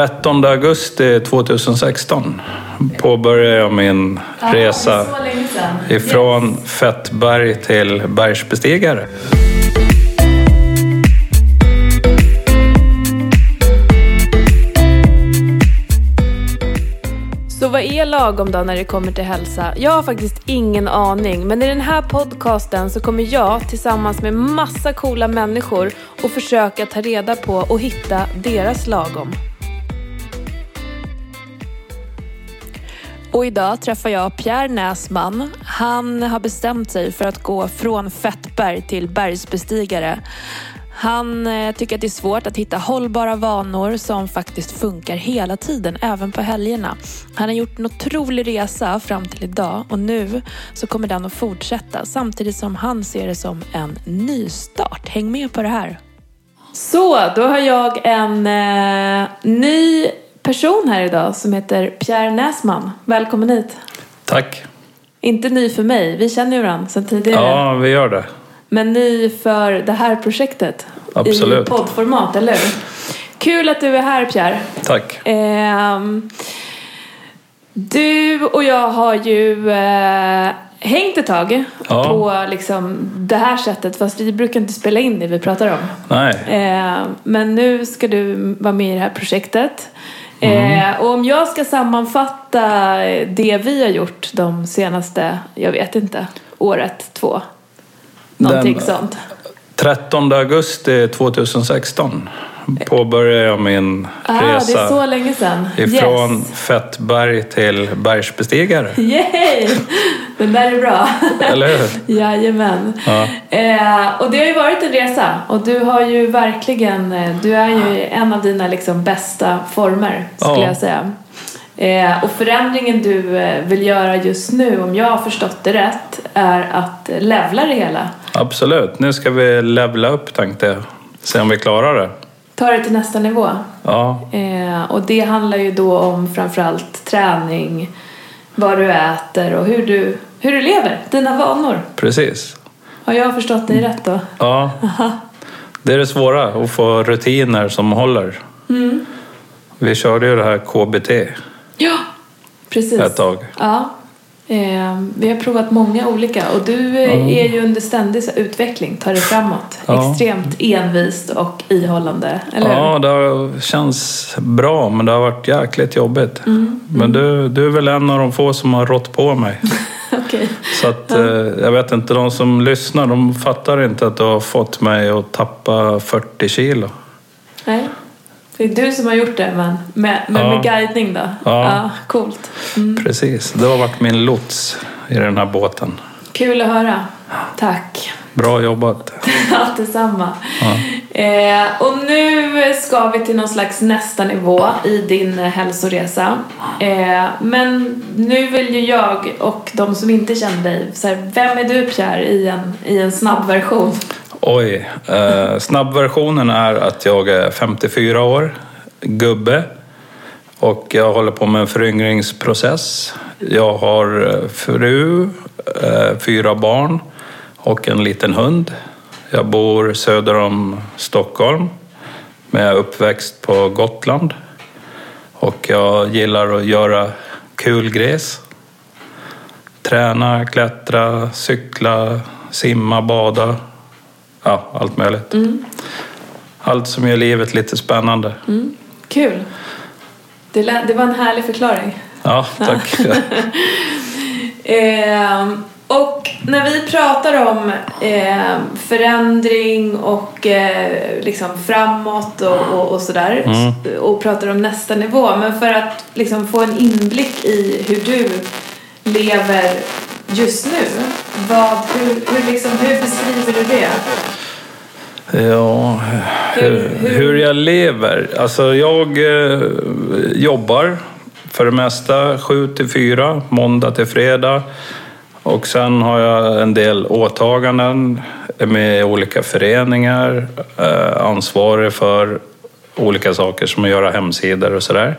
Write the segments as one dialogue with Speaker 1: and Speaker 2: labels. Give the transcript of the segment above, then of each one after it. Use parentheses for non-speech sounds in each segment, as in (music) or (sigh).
Speaker 1: 13 augusti 2016 påbörjade jag min resa ifrån fettberg till bergsbestigare.
Speaker 2: Så vad är lagom då när det kommer till hälsa? Jag har faktiskt ingen aning, men i den här podcasten så kommer jag tillsammans med massa coola människor att försöka ta reda på och hitta deras lagom. Och idag träffar jag Pierre Näsman. Han har bestämt sig för att gå från fettberg till bergsbestigare. Han eh, tycker att det är svårt att hitta hållbara vanor som faktiskt funkar hela tiden, även på helgerna. Han har gjort en otrolig resa fram till idag och nu så kommer den att fortsätta samtidigt som han ser det som en nystart. Häng med på det här. Så, då har jag en eh, ny person här idag som heter Pierre Näsman. Välkommen hit.
Speaker 1: Tack!
Speaker 2: Inte ny för mig, vi känner ju varandra sedan tidigare.
Speaker 1: Ja, vi gör det.
Speaker 2: Men ny för det här projektet.
Speaker 1: Absolut.
Speaker 2: I poddformat, eller hur? Kul att du är här Pierre.
Speaker 1: Tack.
Speaker 2: Ehm, du och jag har ju eh, hängt ett tag
Speaker 1: Ja.
Speaker 2: på liksom, det här sättet. Fast vi brukar inte spela in det vi pratar om.
Speaker 1: Nej,
Speaker 2: Eh, men nu ska du vara med i det här projektet.
Speaker 1: Mm.
Speaker 2: Eh, och om jag ska sammanfatta det vi har gjort de senaste, jag vet inte, året, två. Någonting
Speaker 1: Den-
Speaker 2: sånt.
Speaker 1: 13 augusti 2016 påbörjade jag min
Speaker 2: Ah, det är
Speaker 1: resa
Speaker 2: så länge sedan.
Speaker 1: ifrån
Speaker 2: Yes.
Speaker 1: fettberg till bergsbestigare.
Speaker 2: Yay! Den där är bra.
Speaker 1: Eller hur?
Speaker 2: Jajamän.
Speaker 1: Ja.
Speaker 2: Eh, och det har ju varit en resa och du har ju verkligen, eh, du är ju en av dina liksom bästa former skulle
Speaker 1: Ja.
Speaker 2: jag säga. Eh, och förändringen du eh, vill göra just nu, om jag har förstått det rätt, är att levla det hela.
Speaker 1: Absolut. Nu ska vi levla upp tänkte jag. Se om vi klarar det.
Speaker 2: Ta det till nästa nivå.
Speaker 1: Ja,
Speaker 2: Eh, och det handlar ju då om framförallt träning, vad du äter och hur du, hur du lever, dina vanor.
Speaker 1: precis.
Speaker 2: Har jag förstått dig rätt då?
Speaker 1: Ja. Det är det svåra, att få rutiner som håller.
Speaker 2: Mm.
Speaker 1: Vi körde ju det här KBT
Speaker 2: Ja, precis.
Speaker 1: ett tag.
Speaker 2: Ja. Eh, vi har provat många olika och du eh, är ju under ständig utveckling, tar dig framåt.
Speaker 1: Ja.
Speaker 2: Extremt envist och ihållande, eller?
Speaker 1: Ja, det har- känns bra men det har varit jäkligt jobbigt.
Speaker 2: Mm.
Speaker 1: Men du, du är väl en av de få som har rått på mig. (laughs)
Speaker 2: Okej.
Speaker 1: Så att, eh, jag vet inte, de som lyssnar de fattar inte att du har fått mig att tappa 40 kilo.
Speaker 2: Nej. Det är du som har gjort det, men med, men
Speaker 1: Ja.
Speaker 2: med guidning då?
Speaker 1: Ja.
Speaker 2: coolt. Mm.
Speaker 1: Precis, det har varit min lots i den här båten.
Speaker 2: Kul att höra. Tack.
Speaker 1: Bra jobbat. (laughs)
Speaker 2: Allt detsamma.
Speaker 1: Ja.
Speaker 2: Eh, och nu ska vi till någon slags nästa nivå i din hälsoresa. Eh, men nu vill ju jag och de som inte känner dig, så här, vem är du Pierre i en, i en snabb version?
Speaker 1: Oj, eh, snabbversionen är att jag är 54 år, gubbe och jag håller på med en föryngringsprocess. Jag har eh, fru, eh, fyra barn och en liten hund. Jag bor söder om Stockholm men jag är uppväxt på Gotland och jag gillar att göra kul gres. Träna, klättra, cykla, simma, bada. Ja, allt möjligt. Allt som gör livet lite spännande.
Speaker 2: Kul. Det, det var en härlig förklaring.
Speaker 1: Ja, tack. (laughs)
Speaker 2: Eh, och när vi pratar om eh, förändring och eh, liksom framåt och, och, och sådär och pratar om nästa nivå. Men för att liksom få en inblick i hur du lever just nu. Vad, hur, hur, liksom, hur beskriver du det?
Speaker 1: Ja, hur, hur jag lever? Alltså jag eh, jobbar för det mesta 7 till 4, måndag till fredag. Och sen har jag en del åtaganden med olika föreningar. Eh, ansvarig för olika saker som att göra hemsidor och sådär.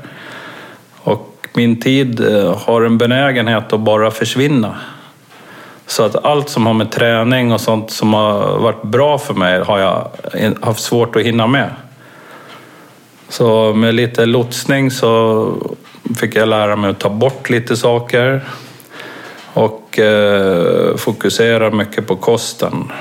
Speaker 1: Och min tid eh, har en benägenhet att bara försvinna. Så att allt som har med träning och sånt som har varit bra för mig har jag haft svårt att hinna med. Så med lite lotsning så fick jag lära mig att ta bort lite saker och eh, fokusera mycket på kosten.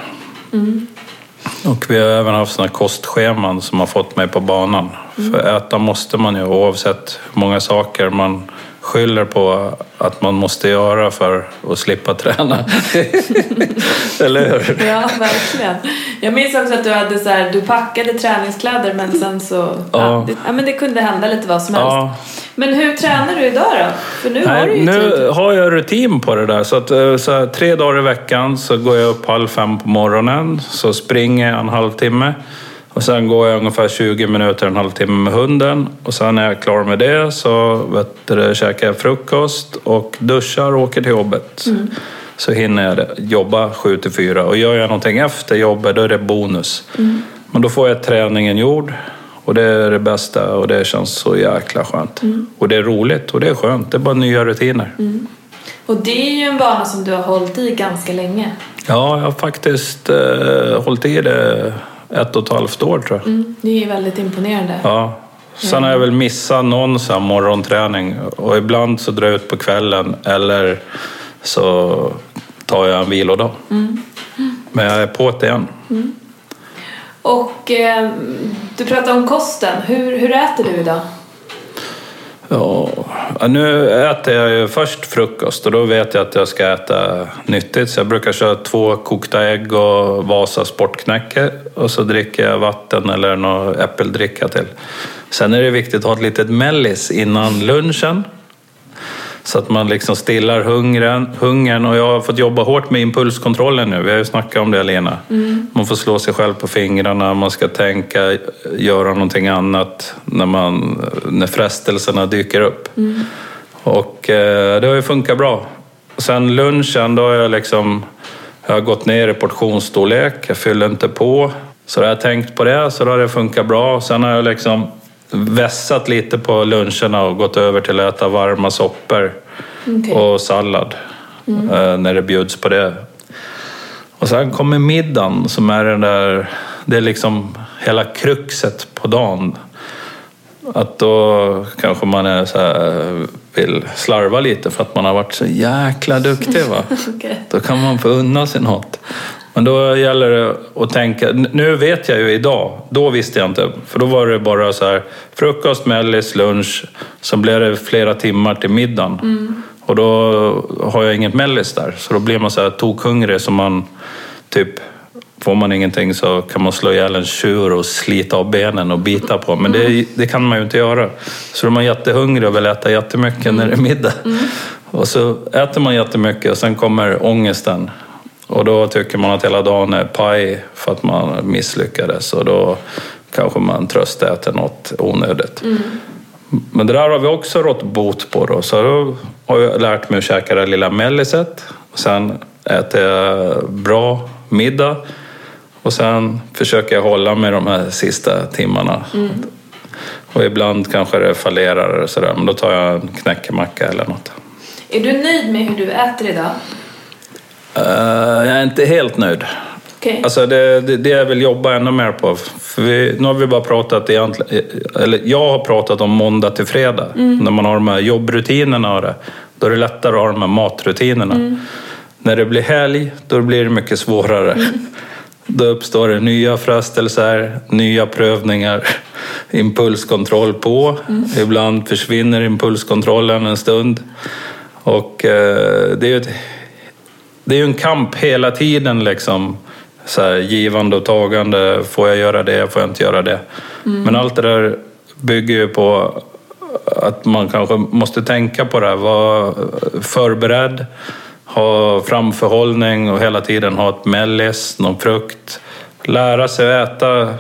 Speaker 1: Och vi har även haft sådana kostscheman som har fått mig på banan. För äta måste man ju oavsett hur många saker man skyller på att man måste göra för att slippa träna. (laughs) Eller hur?
Speaker 2: Ja, verkligen. Jag minns också att du hade så här, du packade träningskläder men sen så, ja.
Speaker 1: Ja.
Speaker 2: det, ja men det kunde hända lite vad som helst.
Speaker 1: Ja.
Speaker 2: Men hur tränar du idag då? För nu har du
Speaker 1: Nej,
Speaker 2: ju
Speaker 1: nu
Speaker 2: tid.
Speaker 1: har jag rutin på det där. Så, att, eh, så här, tre dagar i veckan så går jag upp halv fem på morgonen. Så springer jag en halvtimme. Och sen går jag ungefär 20 minuter, en halvtimme med hunden. Och sen när jag är klar med det så vet du, käkar jag frukost och duschar och åker till jobbet. Så hinner jag jobba 7 till 4. Och gör jag någonting efter jobbet då är det bonus. Men då får jag träningen gjord. Och det är det bästa och det känns så jäkla skönt. Och det är roligt och det är skönt. Det är bara nya rutiner.
Speaker 2: Och det är ju en vana som du har hållit i ganska länge.
Speaker 1: Ja, jag har faktiskt eh, hållit i det ett och ett halvt år tror jag.
Speaker 2: Mm. Det är väldigt imponerande.
Speaker 1: Ja. Sen har jag väl missat någon så morgonträning och ibland så drar jag ut på kvällen eller så tar jag en vilodag. Men jag är på det igen.
Speaker 2: Och eh, du pratade om kosten. Hur, hur äter du idag?
Speaker 1: Ja, nu äter jag ju först frukost och då vet jag att jag ska äta nyttigt. Så jag brukar köra två kokta ägg och Vasa sportknäcke och så dricker jag vatten eller någon äppeldricka till. Sen är det viktigt att ha ett litet mellis innan lunchen. Så att man liksom stillar hungern, hungern. Och jag har fått jobba hårt med impulskontrollen nu. Vi har ju snackat om det, Lena. Man får slå sig själv på fingrarna, man ska tänka, göra någonting annat när, man, när frestelserna dyker upp. Och eh, det har ju funkat bra. Sen lunchen, då har jag liksom jag har gått ner i portionsstorlek. Jag fyller inte på. Så jag har tänkt på det, så då har det funkat bra. Sen har jag liksom vässat lite på luncherna och gått över till att äta varma soppor
Speaker 2: Okej.
Speaker 1: och sallad eh, när det bjuds på det. Och sen kommer middagen som är den där, det är liksom hela kruxet på dagen. Att då kanske man är så här, vill slarva lite för att man har varit så jäkla duktig. Va? (laughs)
Speaker 2: Okej.
Speaker 1: Då kan man få unna sig något. Men då gäller det att tänka. Nu vet jag ju idag, då visste jag inte. För då var det bara så här frukost, mellis, lunch. Sen blev det flera timmar till middagen. Och då har jag inget mellis där. Så då blir man så här tokhungrig så man typ Får man ingenting så kan man slå ihjäl en tjur och slita av benen och bita på. Men det, det kan man ju inte göra. Så då är man jättehungrig och vill äta jättemycket när det är middag. Och så äter man jättemycket och sen kommer ångesten. Och då tycker man att hela dagen är paj för att man misslyckades. Och då kanske man tröstäter något onödigt. Men det där har vi också rått bot på då. Så då har jag lärt mig att käka det lilla melliset. Och sen äter jag bra middag. Och sen försöker jag hålla mig de här sista timmarna. Och ibland kanske det fallerar eller sådär. Men då tar jag en knäckemacka eller något.
Speaker 2: Är du nöjd med hur du äter idag?
Speaker 1: Eh, jag är inte helt nöjd.
Speaker 2: Okej.
Speaker 1: Alltså det, det, det jag vill jobba ännu mer på. Vi, nu har vi bara pratat egentligen, eller jag har pratat om måndag till fredag. När man har de här jobbrutinerna och det. Då är det lättare att ha de här matrutinerna. När det blir helg, då blir det mycket svårare. (laughs) Då uppstår det nya frestelser, nya prövningar, (laughs) impulskontroll på. Ibland försvinner impulskontrollen en stund. Och eh, det är ju ett det är ju en kamp hela tiden liksom. Så här, givande och tagande. Får jag göra det? Får jag inte göra det? Men allt det där bygger ju på att man kanske måste tänka på det här. Vara förberedd. Ha framförhållning och hela tiden ha ett mellis, någon frukt. Lära sig att äta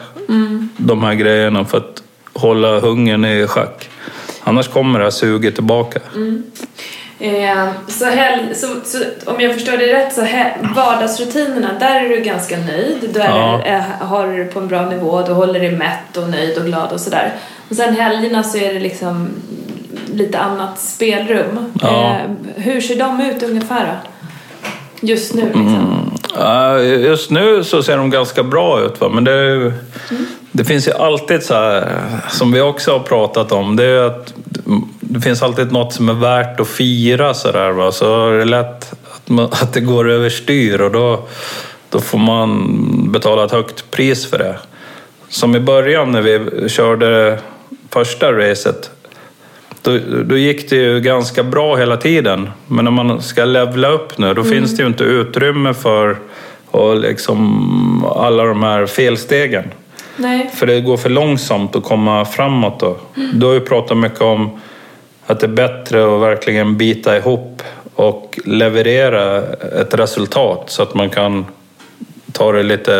Speaker 1: de här grejerna för att hålla hungern i schack. Annars kommer det här suget tillbaka.
Speaker 2: Eh, så, hel, så, så om jag förstår det rätt så he, vardagsrutinerna, där är du ganska nöjd. Där
Speaker 1: Ja.
Speaker 2: är, har du på en bra nivå, du håller dig mätt och nöjd och glad och sådär. Och sen helgerna så är det liksom lite annat spelrum.
Speaker 1: Ja.
Speaker 2: Eh, hur ser de ut ungefär då? Just nu liksom.
Speaker 1: Ja, just nu så ser de ganska bra ut, va? men det är, ju- Det finns ju alltid så här, som vi också har pratat om, det är att det finns alltid något som är värt att fira så där, va? så är det lätt att, man, (laughs) att det går överstyr och då, då får man betala ett högt pris för det. Som i början när vi körde första racet, då, då gick det ju ganska bra hela tiden. Men när man ska levla upp nu, då finns det ju inte utrymme för och liksom alla de här felstegen.
Speaker 2: Nej.
Speaker 1: För det går för långsamt att komma framåt då. Du har ju pratat mycket om att det är bättre att verkligen bita ihop och leverera ett resultat så att man kan ta det lite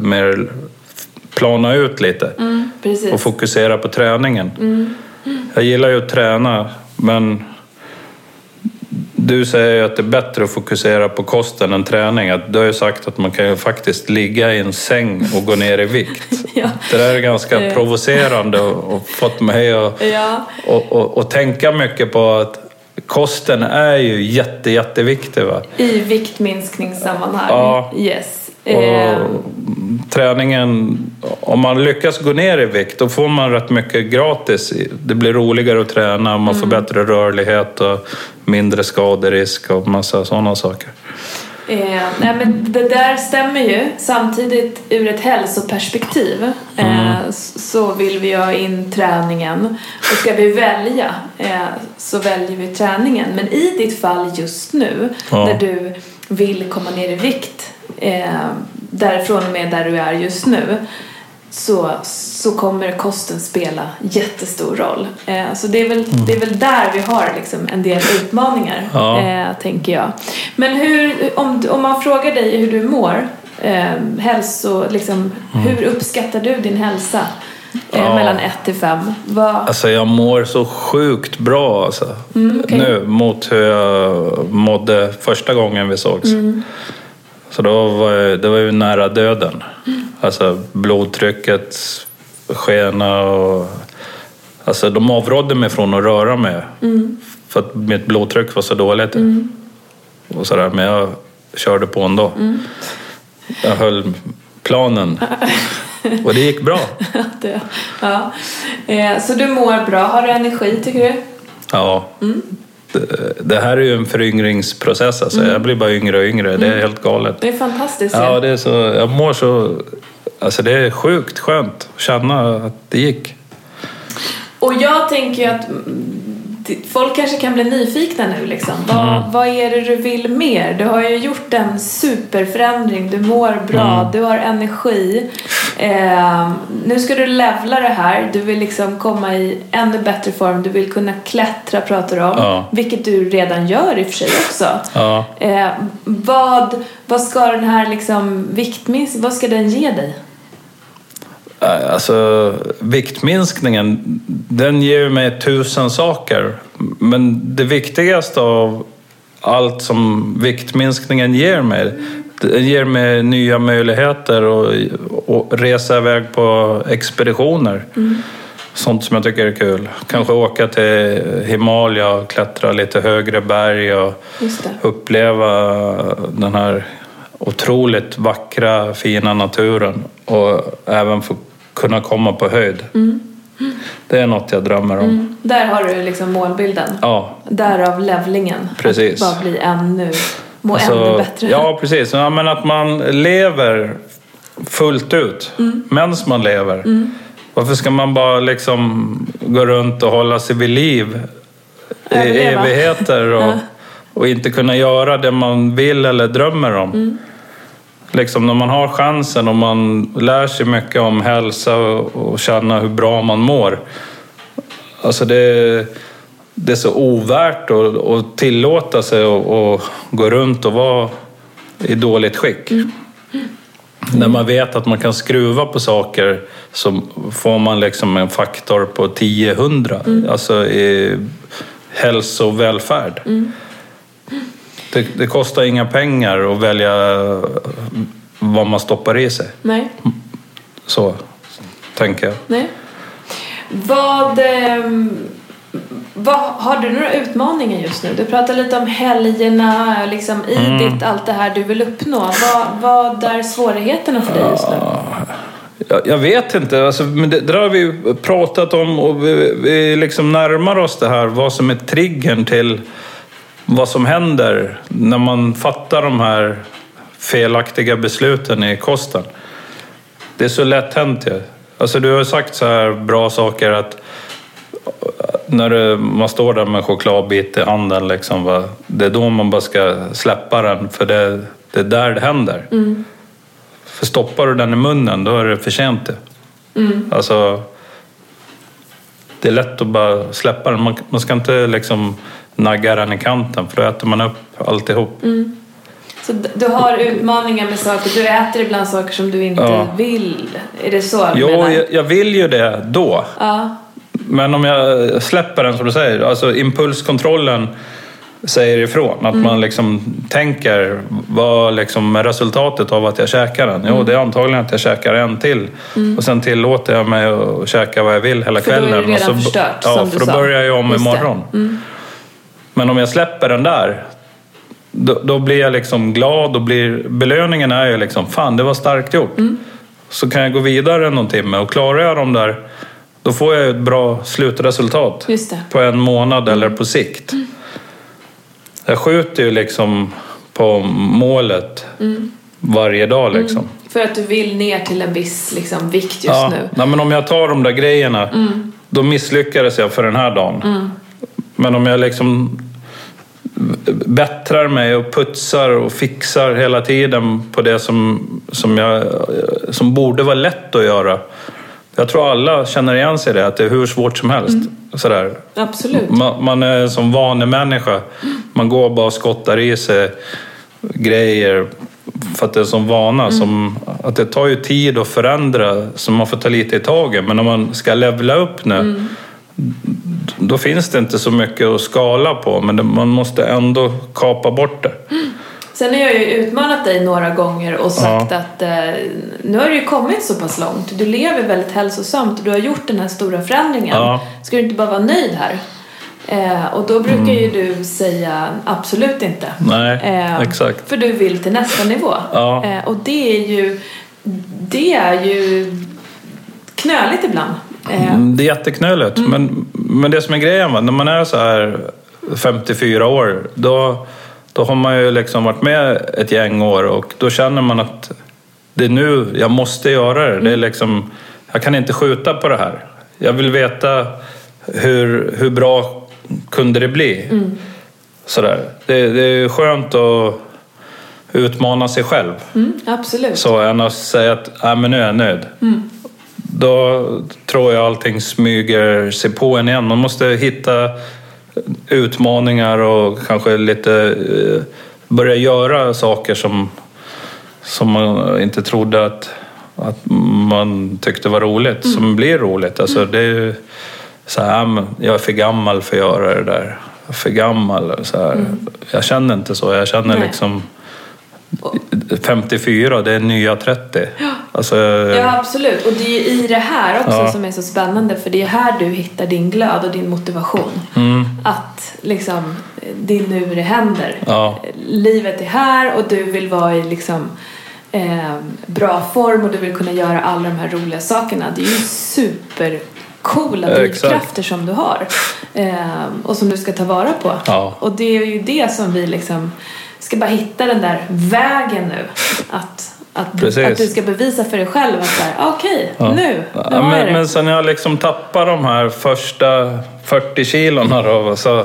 Speaker 1: mer, plana ut lite
Speaker 2: Mm,
Speaker 1: och fokusera på träningen. Jag gillar ju att träna men du säger ju att det är bättre att fokusera på kosten än träning. Att du har ju sagt att man kan ju faktiskt ligga i en säng och gå ner i vikt. (laughs)
Speaker 2: Ja.
Speaker 1: Det där är ganska
Speaker 2: Eh.
Speaker 1: provocerande och, och fått mig att
Speaker 2: Ja,
Speaker 1: och, och, och tänka mycket på att kosten är ju jätte, jätteviktig. Va?
Speaker 2: i viktminskningssammanhang.
Speaker 1: Ja.
Speaker 2: Yes.
Speaker 1: Och
Speaker 2: Eh,
Speaker 1: träningen, om man lyckas gå ner i vikt då får man rätt mycket gratis. Det blir roligare att träna, man får bättre rörlighet och mindre skaderisk och massa sådana saker.
Speaker 2: Eh, nej, men det där stämmer ju. Samtidigt ur ett hälsoperspektiv eh, s- så vill vi ha in träningen. Och ska vi välja eh, så väljer vi träningen. Men i ditt fall just nu
Speaker 1: Ja.
Speaker 2: när du vill komma ner i vikt eh, därifrån och med där du är just nu så, så kommer kosten spela jättestor roll. Eh, så det är, väl, det är väl där vi har liksom en del utmaningar,
Speaker 1: Ja.
Speaker 2: eh, tänker jag. Men hur, om, om man frågar dig hur du mår, eh, hälso, liksom, hur uppskattar du din hälsa? Eh,
Speaker 1: Ja.
Speaker 2: Mellan 1 till 5. Vad,
Speaker 1: Alltså jag mår så sjukt bra alltså.
Speaker 2: Mm, okej.
Speaker 1: nu mot hur jag mådde första gången vi sågs.
Speaker 2: Mm.
Speaker 1: Så då var jag, det var ju nära döden.
Speaker 2: Mm.
Speaker 1: Alltså blodtrycket skena och... Alltså de avrådde mig från att röra mig.
Speaker 2: Mm.
Speaker 1: För att mitt blodtryck var så dåligt. Och sådär. Men jag körde på ändå.
Speaker 2: Mm.
Speaker 1: Jag höll planen. (laughs) Och det gick bra.
Speaker 2: ja. eh, så du mår bra. Har du energi tycker du?
Speaker 1: Ja.
Speaker 2: Mm.
Speaker 1: Det, det här är ju en föryngringsprocess. Alltså. Jag blir bara yngre och yngre. Det är helt galet.
Speaker 2: Det är fantastiskt.
Speaker 1: Ja,
Speaker 2: ju.
Speaker 1: det är så, jag mår så... Alltså det är sjukt skönt att känna att det gick.
Speaker 2: Och jag tänker ju att mm, folk kanske kan bli nyfikna nu liksom. Vad,
Speaker 1: Mm.
Speaker 2: vad är det du vill mer? Du har ju gjort en superförändring. Du mår bra,
Speaker 1: Mm.
Speaker 2: du har energi. Eh, nu ska du levla det här. Du vill liksom komma i ännu bättre form. Du vill kunna klättra pratar du om.
Speaker 1: Ja.
Speaker 2: Vilket du redan gör i och för sig också.
Speaker 1: Ja.
Speaker 2: Eh, vad, vad ska den här liksom viktminskningen, vad ska den ge dig?
Speaker 1: Äh, Alltså viktminskningen, den ger mig tusen saker. Men det viktigaste av allt som viktminskningen ger mig, den ger mig nya möjligheter och, och resa iväg på expeditioner. Sånt som jag tycker är kul. Kanske åka till Himalaya och klättra lite högre berg och uppleva den här otroligt vackra, fina naturen och även få kunna komma på höjd. Det är något jag drömmer om.
Speaker 2: Mm. Där har du liksom målbilden.
Speaker 1: Ja,
Speaker 2: Därav levlingen.
Speaker 1: Precis.
Speaker 2: Att bara bli ännu, må
Speaker 1: alltså,
Speaker 2: ännu bättre.
Speaker 1: Ja, precis. Ja, men att man lever fullt ut
Speaker 2: Mm.
Speaker 1: medan man lever. Varför ska man bara liksom gå runt och hålla sig vid liv i
Speaker 2: Överleva.
Speaker 1: evigheter och, (laughs) och inte kunna göra det man vill eller drömmer om?
Speaker 2: Mm.
Speaker 1: Liksom när man har chansen och man lär sig mycket om hälsa och, känna hur bra man mår. Alltså det, det är så ovärt att, att tillåta sig att gå runt och vara i dåligt skick. När man vet att man kan skruva på saker så får man liksom en faktor på 10-100. Alltså i hälso och välfärd. Det, det kostar inga pengar att välja vad man stoppar i sig.
Speaker 2: Nej,
Speaker 1: Så tänker jag.
Speaker 2: nej. Vad, ehm, vad, har du några utmaningar just nu? Du pratar lite om helgerna, liksom i
Speaker 1: Mm.
Speaker 2: ditt allt det här du vill uppnå. Vad, vad är svårigheterna för dig just nu?
Speaker 1: Jag, jag vet inte, alltså, men det, det där har vi pratat om och vi, vi liksom närmar oss det här, vad som är triggern till vad som händer när man fattar de här felaktiga besluten i kosten. Det är så lätt hänt ju. Alltså du har sagt så här bra saker att när du, man står där med en chokladbit i handen, liksom, va, det är då man bara ska släppa den för det, det är där det händer. För stoppar du den i munnen då är det för sent. Mm. Alltså, det är lätt att bara släppa den. Man, man ska inte liksom nagga den i kanten för då äter man upp alltihop.
Speaker 2: Mm. Så du har utmaningar med saker, du äter ibland saker som du inte
Speaker 1: Ja.
Speaker 2: vill. Är det så du
Speaker 1: Jo, jag, jag vill ju det då.
Speaker 2: Ja.
Speaker 1: Men om jag släpper den som du säger, alltså impulskontrollen säger ifrån. Att man liksom tänker, vad liksom är resultatet av att jag käkar den? Jo, det är antagligen att jag käkar en till. Och sen tillåter jag mig att käka vad jag vill hela
Speaker 2: För då är det
Speaker 1: kvällen.
Speaker 2: redan
Speaker 1: så,
Speaker 2: förstört,
Speaker 1: Ja,
Speaker 2: som du
Speaker 1: för då
Speaker 2: sa.
Speaker 1: börjar jag om
Speaker 2: Just
Speaker 1: imorgon. Men om jag släpper den där, då, då blir jag liksom glad och blir, belöningen är ju liksom, fan det var starkt gjort.
Speaker 2: Mm.
Speaker 1: Så kan jag gå vidare någon timme och klarar jag de där, då får jag ett bra slutresultat på en månad eller på sikt. Jag skjuter ju liksom på målet varje dag liksom.
Speaker 2: För att du vill ner till en viss liksom, vikt just
Speaker 1: Ja,
Speaker 2: nu.
Speaker 1: nej, men om jag tar de där grejerna, då misslyckades jag för den här dagen. Men om jag liksom bättrar mig och putsar och fixar hela tiden på det som, som, jag, som borde vara lätt att göra. Jag tror alla känner igen sig i det, att det är hur svårt som helst. Sådär.
Speaker 2: Absolut.
Speaker 1: Man, man är som vanemänniska. Man går bara och skottar i sig grejer för att det är som vana. Som, att det tar ju tid att förändra så man får ta lite i taget. Men om man ska levla upp nu då finns det inte så mycket att skala på. Men det, man måste ändå kapa bort det.
Speaker 2: Sen har jag ju utmanat dig några gånger och sagt att eh, nu har du ju kommit så pass långt. Du lever väldigt hälsosamt och du har gjort den här stora förändringen.
Speaker 1: Ja.
Speaker 2: Ska du inte bara vara nöjd här? Eh, och då brukar ju du säga absolut inte.
Speaker 1: Nej,
Speaker 2: Eh,
Speaker 1: exakt.
Speaker 2: För du vill till nästa nivå.
Speaker 1: Ja.
Speaker 2: Eh, och det är ju, det är ju knöligt ibland. Eh,
Speaker 1: Mm, Det är jätteknöligt. Men, men det som är grejen, va, när man är så här 54 år, då, då har man ju liksom varit med ett gäng år och då känner man att det är nu jag måste göra det. det är liksom, jag kan inte skjuta på det här. Jag vill veta hur, hur bra kunde det bli. Sådär. Det, det är skönt att utmana sig själv.
Speaker 2: mm, absolut.
Speaker 1: Så än att säga att äh, men nu är jag nöjd. Då tror jag allting smyger sig på en igen. Man måste hitta utmaningar och kanske lite eh, börja göra saker som, som man inte trodde att, att man tyckte var roligt, som blir roligt. Alltså, det är så här, men jag är för gammal för att göra det där. Jag är för gammal. Så här. Jag känner inte så. Jag känner
Speaker 2: Nej.
Speaker 1: liksom 54, det är nya 30. Alltså,
Speaker 2: Ja, absolut. Och det är ju i det här också
Speaker 1: Ja.
Speaker 2: som är så spännande för det är här du hittar din glöd och din motivation.
Speaker 1: Mm.
Speaker 2: Att liksom, det är nu det händer.
Speaker 1: Ja.
Speaker 2: Livet är här och du vill vara i liksom eh, bra form och du vill kunna göra alla de här roliga sakerna. Det är ju supercoola drivkrafter som du har. Eh, och som du ska ta vara på.
Speaker 1: Ja.
Speaker 2: Och det är ju det som vi liksom ska bara hitta den där vägen nu. Att, att,
Speaker 1: Precis.
Speaker 2: att du ska bevisa för dig själv att här, okej,
Speaker 1: Ja.
Speaker 2: nu, nu
Speaker 1: Ja,
Speaker 2: har jag
Speaker 1: men,
Speaker 2: det.
Speaker 1: men sen jag liksom tappar de här första 40 kilona då, så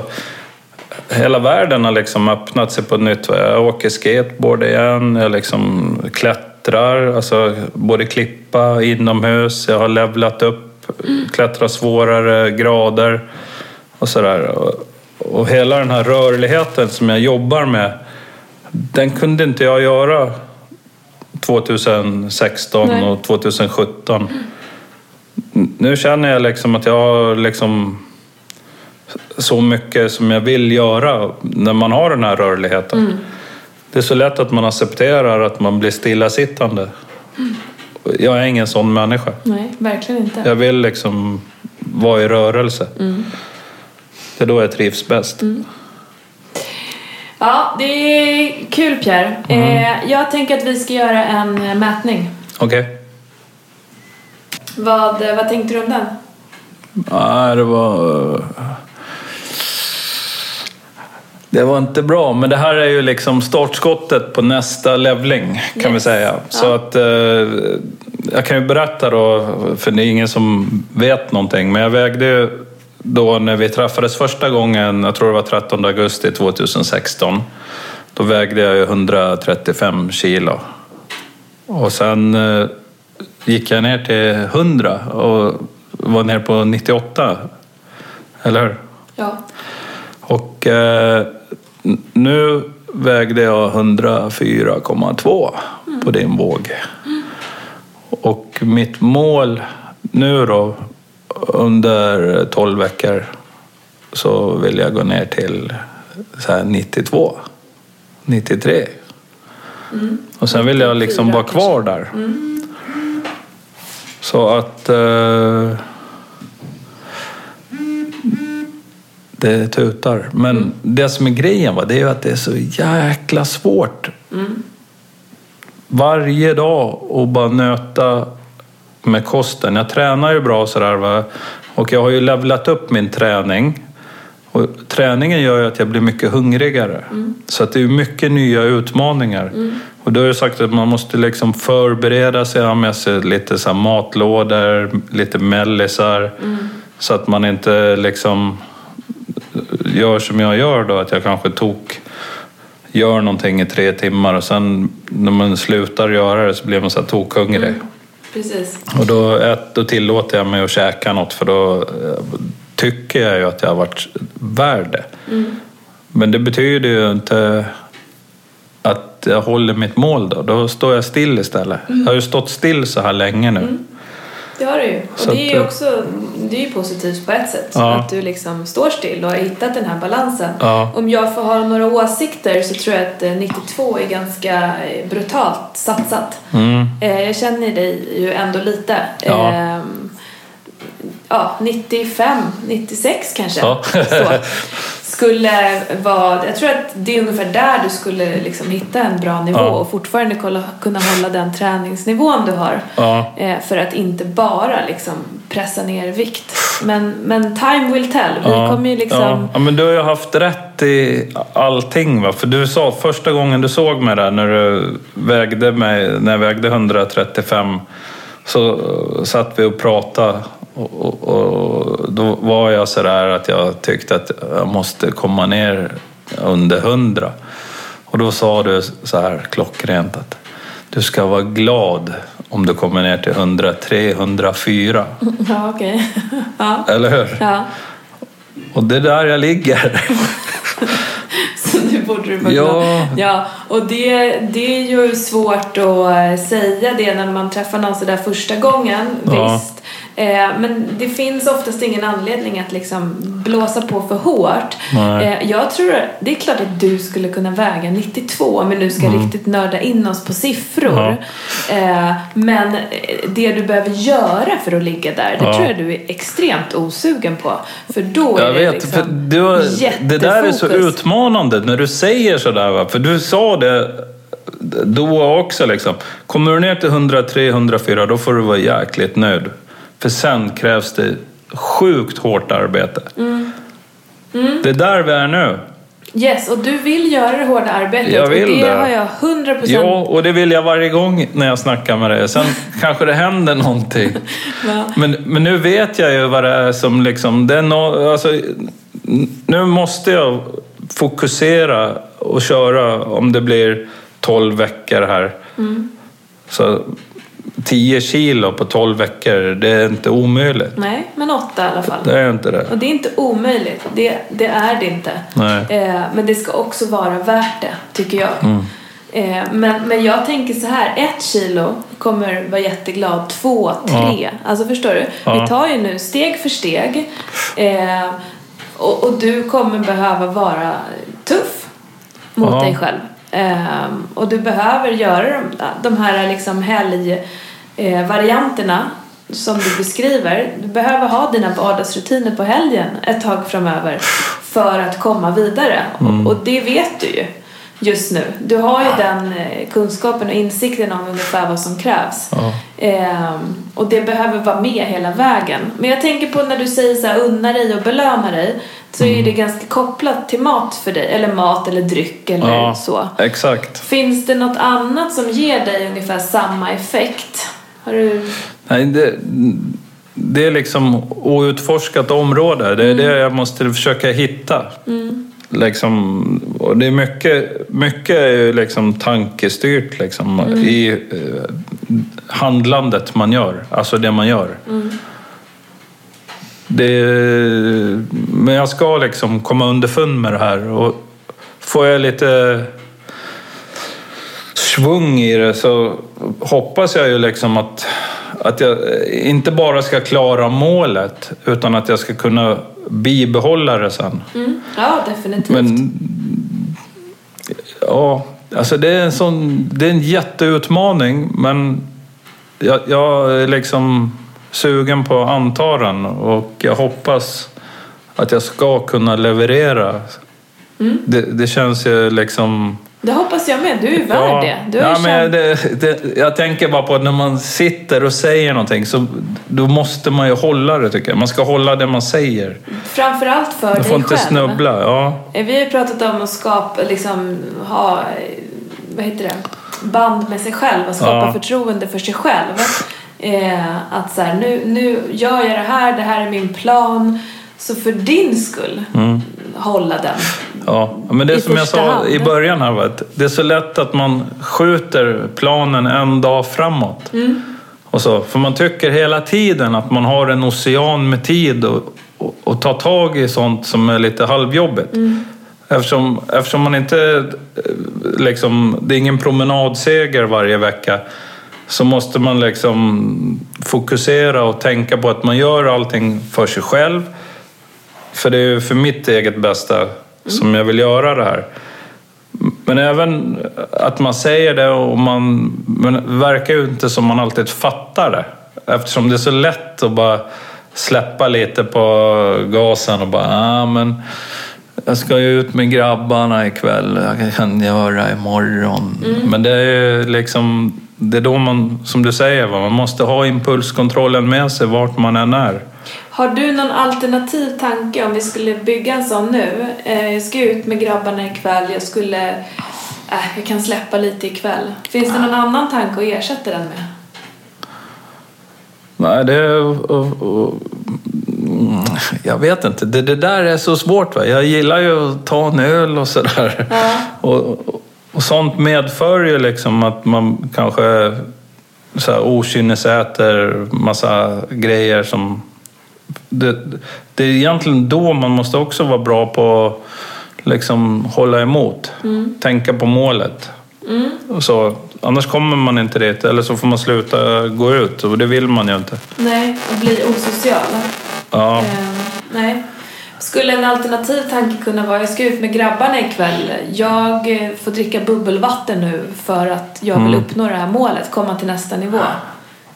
Speaker 1: hela världen har liksom öppnat sig på nytt. Jag åker skateboard igen, jag liksom klättrar, alltså både klippa inomhus, jag har levlat upp, klättrar svårare grader och sådär. Och, och hela den här rörligheten som jag jobbar med, den kunde inte jag göra 2016
Speaker 2: Nej.
Speaker 1: och 2017. Nu känner jag liksom att jag har liksom så mycket som jag vill göra när man har den här rörligheten. Det är så lätt att man accepterar att man blir stillasittande. Jag är ingen sån människa.
Speaker 2: Nej, verkligen inte.
Speaker 1: Jag vill liksom vara i rörelse. Det är då jag trivs bäst.
Speaker 2: Ja, det är kul Pierre.
Speaker 1: Mm.
Speaker 2: Eh, jag tänker att vi ska göra en eh, mätning.
Speaker 1: Okej?
Speaker 2: Vad, vad tänkte du om den?
Speaker 1: Ja, det var... Det var inte bra, men det här är ju liksom startskottet på nästa levling kan
Speaker 2: Yes.
Speaker 1: vi säga. Så
Speaker 2: Ja.
Speaker 1: att eh, jag kan ju berätta då, för det är ingen som vet någonting, men jag vägde ju då när vi träffades första gången, jag tror det var 13 augusti 2016, då vägde jag ju 135 kilo. Och sen eh, gick jag ner till 100 och var ner på 98. Eller hur?
Speaker 2: Ja.
Speaker 1: Och eh, nu vägde jag 104,2 på din våg. Och mitt mål nu då under 12 veckor så vill jag gå ner till så här 92, 93. Och sen vill jag liksom
Speaker 2: 94
Speaker 1: vara kvar där. Så att eh, det tutar. Men det som är grejen va, det är ju att det är så jäkla svårt. Varje dag att bara nöta med kosten. Jag tränar ju bra sådär va. Och jag har ju levlat upp min träning. Och träningen gör ju att jag blir mycket hungrigare. Så att det är mycket nya utmaningar. Och då har jag sagt att man måste liksom förbereda sig, ha med sig lite så matlådor, lite mellisar. Så att man inte liksom gör som jag gör då, att jag kanske tok gör någonting i tre timmar och sen när man slutar göra det så blir man så här tokhungrig.
Speaker 2: Precis.
Speaker 1: Och då, då tillåter jag mig att käka något för då eh, tycker jag ju att jag har varit värd det. Men det betyder ju inte att jag håller mitt mål då. Då står jag still istället. Jag har ju stått still så här länge nu.
Speaker 2: Det har du ju. Och
Speaker 1: Så
Speaker 2: det är ju
Speaker 1: att,
Speaker 2: också det är positivt på ett sätt.
Speaker 1: Ja.
Speaker 2: Att du liksom står still och har hittat den här balansen.
Speaker 1: Ja.
Speaker 2: Om jag får ha några åsikter så tror jag att eh, 92 är ganska eh, brutalt satsat.
Speaker 1: Mm.
Speaker 2: Eh, Jag känner dig ju ändå lite.
Speaker 1: Ja.
Speaker 2: Ehm, Ja, 95, 96 kanske.
Speaker 1: Ja.
Speaker 2: Så. Skulle vara, jag tror att det är ungefär där du skulle liksom hitta en bra nivå
Speaker 1: Ja.
Speaker 2: och fortfarande kolla, kunna hålla den träningsnivån du har.
Speaker 1: Ja.
Speaker 2: Eh, för att inte bara liksom pressa ner vikt. Men, men time will tell. Vi kommer ju liksom...
Speaker 1: ja. men du har ju haft rätt i allting. Va? För du sa första gången du såg mig där när du vägde mig, när jag vägde 135 så satt vi och pratade och, och, och då var jag sådär att jag tyckte att jag måste komma ner under 100. Och då sa du så här klockrent att du ska vara glad om du kommer ner till 103, 104. (laughs)
Speaker 2: Ja, okej. (laughs) ja.
Speaker 1: Eller hur?
Speaker 2: ja.
Speaker 1: Och det är där jag ligger. (laughs)
Speaker 2: Borde du vara
Speaker 1: Ja.
Speaker 2: glad. Ja, och det, det är ju svårt att eh, säga det när man träffar någon sådär första gången.
Speaker 1: Ja.
Speaker 2: Visst. Eh, men det finns oftast ingen anledning att liksom blåsa på för hårt. Eh, jag tror, det är klart att du skulle kunna väga 92 om vi nu ska riktigt nörda in oss på siffror. Eh, men eh, det du behöver göra för att ligga där, det
Speaker 1: Ja.
Speaker 2: tror jag du är extremt osugen på. För då är
Speaker 1: Jag
Speaker 2: det
Speaker 1: vet,
Speaker 2: liksom
Speaker 1: du, har- det där är så utmanande när du säger sådär. Va? För du sa det då också liksom. Kommer du ner till 103, 104 då får du vara jäkligt nöjd. För sen krävs det sjukt hårt arbete.
Speaker 2: Mm.
Speaker 1: Det är där vi är nu.
Speaker 2: Yes, och du vill göra det hårda arbetet.
Speaker 1: Jag vill
Speaker 2: och det,
Speaker 1: det.
Speaker 2: har jag 100 procent.
Speaker 1: Ja, och det vill jag varje gång när jag snackar med dig. Sen (laughs) kanske det händer någonting.
Speaker 2: Ja.
Speaker 1: Men, men nu vet jag ju vad det är som liksom... Det är no, alltså, nu måste jag fokusera och köra om det blir 12 veckor här. Så 10 kilo på 12 veckor, det är inte omöjligt.
Speaker 2: Nej, men åtta i alla fall.
Speaker 1: Det är inte det.
Speaker 2: Och det är inte omöjligt. Det, det är det inte. Eh, men det ska också vara värt det, tycker jag.
Speaker 1: Mm.
Speaker 2: Eh, men, men jag tänker så här, ett kilo kommer vara jätteglad, två, tre. Alltså förstår du?
Speaker 1: Ja.
Speaker 2: Vi tar ju nu steg för steg. Eh, och, och du kommer behöva vara tuff mot
Speaker 1: Ja.
Speaker 2: dig själv. Eh, och du behöver göra de, de här liksom helgvarianterna som du beskriver. Du behöver ha dina vardagsrutiner på helgen ett tag framöver för att komma vidare.
Speaker 1: Mm.
Speaker 2: Och, och det vet du ju. Just nu. Du har ju den eh, kunskapen och insikten om ungefär vad som krävs.
Speaker 1: Ja.
Speaker 2: Ehm, och det behöver vara med hela vägen. Men jag tänker på när du säger så här, unna dig och belöna dig. Så är det ganska kopplat till mat för dig. Eller mat eller dryck eller
Speaker 1: Ja,
Speaker 2: så.
Speaker 1: exakt.
Speaker 2: Finns det något annat som ger dig ungefär samma effekt? Har du...
Speaker 1: Nej, det, det är liksom outforskat område. Det är det jag måste försöka hitta. Liksom, och det är mycket, mycket är ju liksom tankestyrt liksom, i eh, handlandet man gör. Alltså det man gör. Det, men jag ska liksom komma underfund med det här. Och får jag lite svung i det så hoppas jag ju liksom att, att jag inte bara ska klara målet utan att jag ska kunna bibehålla det sen.
Speaker 2: Mm. Ja, definitivt.
Speaker 1: Men ja, alltså det är en sån, det är en jätteutmaning men jag, jag är liksom sugen på att anta den och jag hoppas att jag ska kunna leverera. Det, det känns ju liksom
Speaker 2: Det hoppas jag med. Du är värd det. Du har
Speaker 1: ja, men det, det, jag tänker bara på att när man sitter och säger någonting så då måste man ju hålla det tycker jag. Man ska hålla det man säger.
Speaker 2: Framförallt för
Speaker 1: Man
Speaker 2: dig
Speaker 1: får inte
Speaker 2: själv.
Speaker 1: snubbla. Ja.
Speaker 2: Eh, Vi har ju pratat om att skapa, liksom ha, vad heter det, band med sig själv och skapa
Speaker 1: Ja.
Speaker 2: förtroende för sig själv. Eh, att så här, nu, nu gör jag det här, det här är min plan. Så för din skull, hålla den.
Speaker 1: Ja, men det
Speaker 2: I
Speaker 1: som jag sa
Speaker 2: hand.
Speaker 1: i början här att det är så lätt att man skjuter planen en dag framåt.
Speaker 2: Mm.
Speaker 1: Och så, för man tycker hela tiden att man har en ocean med tid och, och, och ta tag i sånt som är lite halvjobbigt.
Speaker 2: Mm.
Speaker 1: Eftersom, eftersom man inte, eh, liksom, det är ingen promenadseger varje vecka så måste man liksom fokusera och tänka på att man gör allting för sig själv. För det är ju för mitt eget bästa som jag vill göra det här. Men även att man säger det och man men verkar ju inte som man alltid fattar det. Eftersom det är så lätt att bara släppa lite på gasen och bara, ah, men jag ska ju ut med grabbarna ikväll, jag kan göra imorgon. Men det är ju liksom, det är då man, som du säger, man måste ha impulskontrollen med sig vart man än är.
Speaker 2: Har du någon alternativ tanke om vi skulle bygga en sån nu? Eh, jag ska ut med grabbarna ikväll, jag skulle... Äh, jag kan släppa lite ikväll. Finns det någon annan tanke att ersätta den med?
Speaker 1: Nej, det... Mm, jag vet inte. Det, det där är så svårt. Va? Jag gillar ju att ta en öl och sådär.
Speaker 2: Ja.
Speaker 1: Och, och, och sånt medför ju liksom att man kanske så här, okynnesäter massa grejer som... Det, det är egentligen då man måste också vara bra på att liksom hålla emot. Tänka på målet. Och så, annars kommer man inte dit. Eller så får man sluta gå ut och det vill man ju inte.
Speaker 2: Nej, och bli osocial.
Speaker 1: Ja.
Speaker 2: Eh, nej. Skulle en alternativ tanke kunna vara jag ska ut med grabbarna ikväll. Jag eh, får dricka bubbelvatten nu för att jag vill uppnå det här målet, komma till nästa nivå.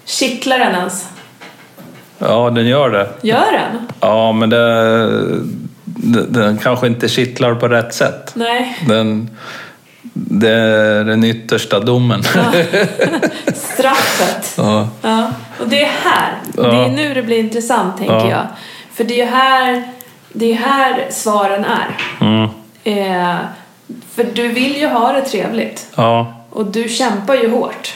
Speaker 2: Kittlar den ens?
Speaker 1: Ja, den gör det.
Speaker 2: Gör den?
Speaker 1: Ja, men det, den kanske inte kittlar på rätt sätt.
Speaker 2: Nej.
Speaker 1: Den, det är den yttersta domen. (laughs)
Speaker 2: Straffet.
Speaker 1: Ja.
Speaker 2: Ja. Och det är här. Det är
Speaker 1: Ja.
Speaker 2: nu det blir intressant, tänker
Speaker 1: Ja.
Speaker 2: jag. För det är här, det är här svaren är.
Speaker 1: Mm.
Speaker 2: Eh, för du vill ju ha det trevligt.
Speaker 1: Ja.
Speaker 2: Och du kämpar ju hårt.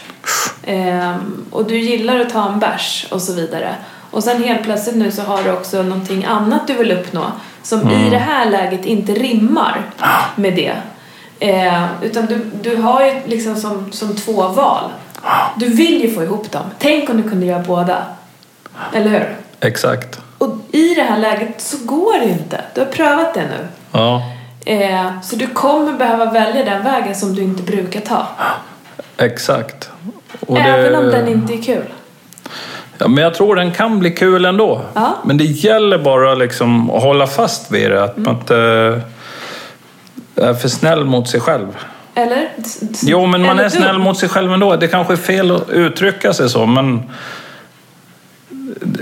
Speaker 2: Ehm, och du gillar att ta en bärs och så vidare. Och sen helt plötsligt nu så har du också någonting annat du vill uppnå som i det här läget inte rimmar med det. Ehm, utan du, du har ju liksom som, som två val. Du vill ju få ihop dem. Tänk om du kunde göra båda. Eller hur?
Speaker 1: Exakt.
Speaker 2: Och i det här läget så går det ju inte. Du har prövat det nu.
Speaker 1: Ja.
Speaker 2: Ehm, så du kommer behöva välja den vägen som du inte brukar ta.
Speaker 1: Exakt. Och
Speaker 2: Även
Speaker 1: det-
Speaker 2: om den inte är kul.
Speaker 1: Ja, men jag tror den kan bli kul ändå.
Speaker 2: Ja.
Speaker 1: Men det gäller bara liksom att hålla fast vid det. Att man inte är för snäll mot sig själv.
Speaker 2: Eller?
Speaker 1: Jo, men man
Speaker 2: Eller
Speaker 1: är snäll mot sig själv ändå. Det kanske är fel att uttrycka sig så, men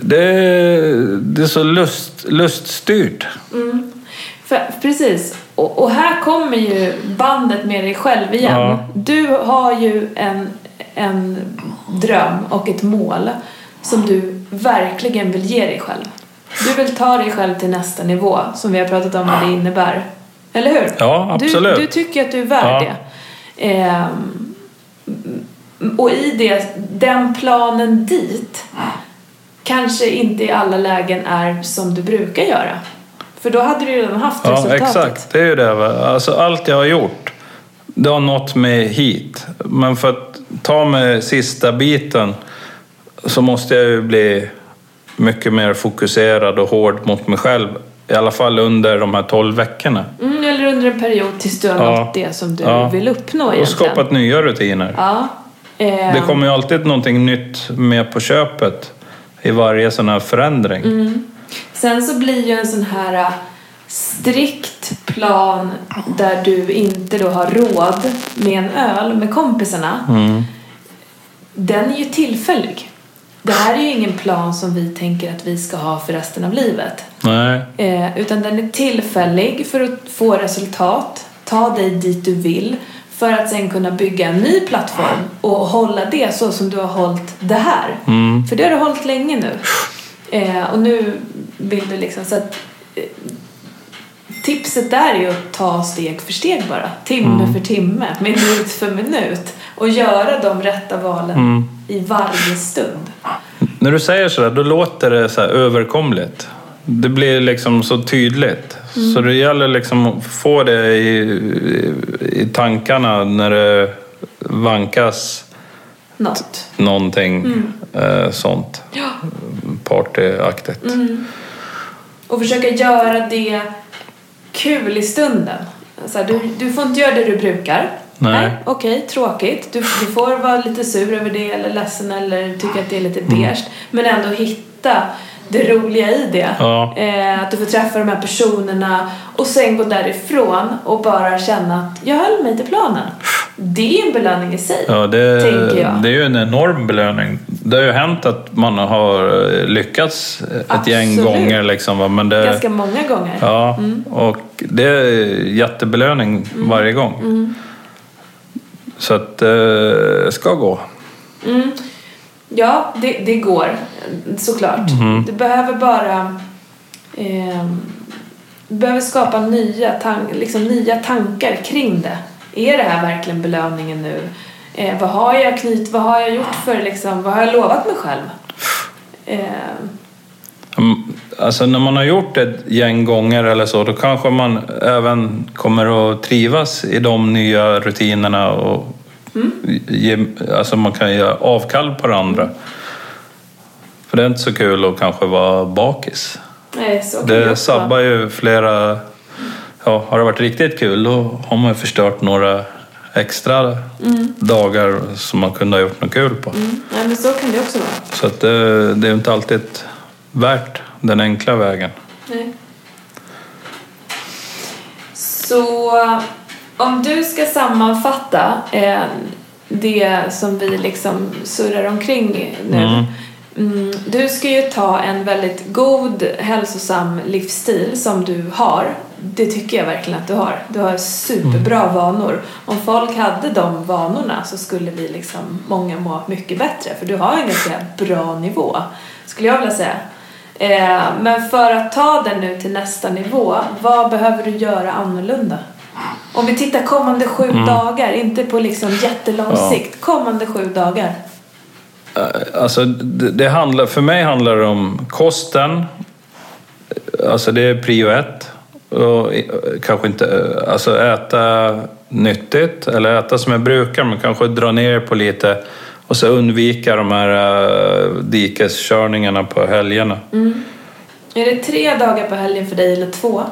Speaker 1: det är, det är så lust, luststyrt.
Speaker 2: För, precis. Och och, och här kommer ju bandet med dig själv igen.
Speaker 1: Ja.
Speaker 2: Du har ju en, en dröm och ett mål som du verkligen vill ge dig själv. Du vill ta dig själv till nästa nivå som vi har pratat om vad det innebär. Eller hur?
Speaker 1: Ja, absolut.
Speaker 2: Du, du tycker att du är värd
Speaker 1: Ja.
Speaker 2: det. Ehm, och i det, den planen dit kanske inte i alla lägen är som du brukar göra. För då hade du redan haft
Speaker 1: Ja,
Speaker 2: resultatet.
Speaker 1: exakt. Det är ju det. Alltså, allt jag har gjort, det har nått mig hit. Men för att ta mig sista biten så måste jag ju bli mycket mer fokuserad och hård mot mig själv. I alla fall under de här 12 veckorna.
Speaker 2: Mm, eller under en period tills du har
Speaker 1: Ja.
Speaker 2: nått det som du
Speaker 1: Ja.
Speaker 2: vill uppnå
Speaker 1: Och
Speaker 2: egentligen.
Speaker 1: skapat nya rutiner.
Speaker 2: Ja. Ehm,
Speaker 1: Det kommer ju alltid någonting nytt med på köpet i varje sån här förändring.
Speaker 2: Mm. Sen så blir ju en sån här äh, strikt plan där du inte då har råd med en öl med kompisarna.
Speaker 1: Mm.
Speaker 2: Den är ju tillfällig. Det här är ju ingen plan som vi tänker att vi ska ha för resten av livet.
Speaker 1: Nej,
Speaker 2: Eh, utan den är tillfällig för att få resultat, ta dig dit du vill för att sen kunna bygga en ny plattform och hålla det så som du har hållit det här.
Speaker 1: Mm.
Speaker 2: För det har du hållit länge nu. Eh, och nu vill du liksom så att eh, Tipset där är ju att ta steg för steg bara. Timme
Speaker 1: Mm.
Speaker 2: för timme, minut för minut. Och göra de rätta valen
Speaker 1: Mm.
Speaker 2: i varje stund.
Speaker 1: När du säger sådär, då låter det så överkomligt. Det blir liksom så tydligt. Så det gäller liksom att få det i, i, tankarna när det vankas
Speaker 2: Något.
Speaker 1: någonting eh, sånt.
Speaker 2: Ja.
Speaker 1: Partyaktigt.
Speaker 2: Och försöka göra det kul i stunden. Så här, du, du får inte göra det du brukar.
Speaker 1: Nej.
Speaker 2: Okej, tråkigt. Du, du får vara lite sur över det eller ledsen eller tycka att det är lite
Speaker 1: Mm.
Speaker 2: beige. Men ändå hitta det roliga i det.
Speaker 1: Ja.
Speaker 2: Eh, att du får träffa de här personerna och sen gå därifrån och bara känna att jag höll mig till planen. Det är en belöning i sig.
Speaker 1: Ja, det,
Speaker 2: Tänker jag.
Speaker 1: det är ju en enorm belöning. Det har ju hänt att man har eh, lyckats ett gäng
Speaker 2: Absolut.
Speaker 1: gånger. Liksom, men det,
Speaker 2: Ganska många gånger.
Speaker 1: Ja, och det är jättebelöning
Speaker 2: Mm.
Speaker 1: varje gång. Så att det ska gå.
Speaker 2: Mm. Ja, det, det går såklart.
Speaker 1: Mhm.
Speaker 2: Du behöver bara eh, du behöver skapa nya, tan- liksom nya tankar kring det. Är det här verkligen belöningen nu? Eh, vad har jag knyt, vad har jag gjort för liksom, vad har jag lovat mig själv? Eh,
Speaker 1: Mm, Alltså när man har gjort det ett gäng gånger eller så, då kanske man även kommer att trivas i de nya rutinerna och ge, alltså man kan göra avkall på det andra. För det är inte så kul att kanske vara bakis.
Speaker 2: nej, det
Speaker 1: sabbar ju flera... Ja, har det varit riktigt kul då har man ju förstört några extra dagar som man kunde ha gjort något kul på.
Speaker 2: Mm. Nej, men så kan det också vara.
Speaker 1: Så att det, det är inte alltid värt den enkla vägen.
Speaker 2: Nej. Så om du ska sammanfatta eh, det som vi liksom surrar omkring nu.
Speaker 1: Mm.
Speaker 2: Mm, du ska ju ta en väldigt god hälsosam livsstil som du har. Det tycker jag verkligen att du har. Du har superbra vanor. Om folk hade de vanorna så skulle vi liksom många må mycket bättre. För du har en ganska bra nivå, skulle jag vilja säga. Eh, men för att ta den nu till nästa nivå, vad behöver du göra annorlunda? Om vi tittar kommande sju dagar, inte på liksom jättelång
Speaker 1: Ja.
Speaker 2: sikt. Kommande sju dagar.
Speaker 1: Eh, Alltså, det, det handlar, för mig handlar det om kosten. Alltså det är prio ett. Och eh, kanske inte eh, alltså äta nyttigt eller äta som jag brukar men kanske dra ner på lite och så undvika de här uh, dikeskörningarna på helgerna.
Speaker 2: Är det tre dagar på helgen för dig eller två?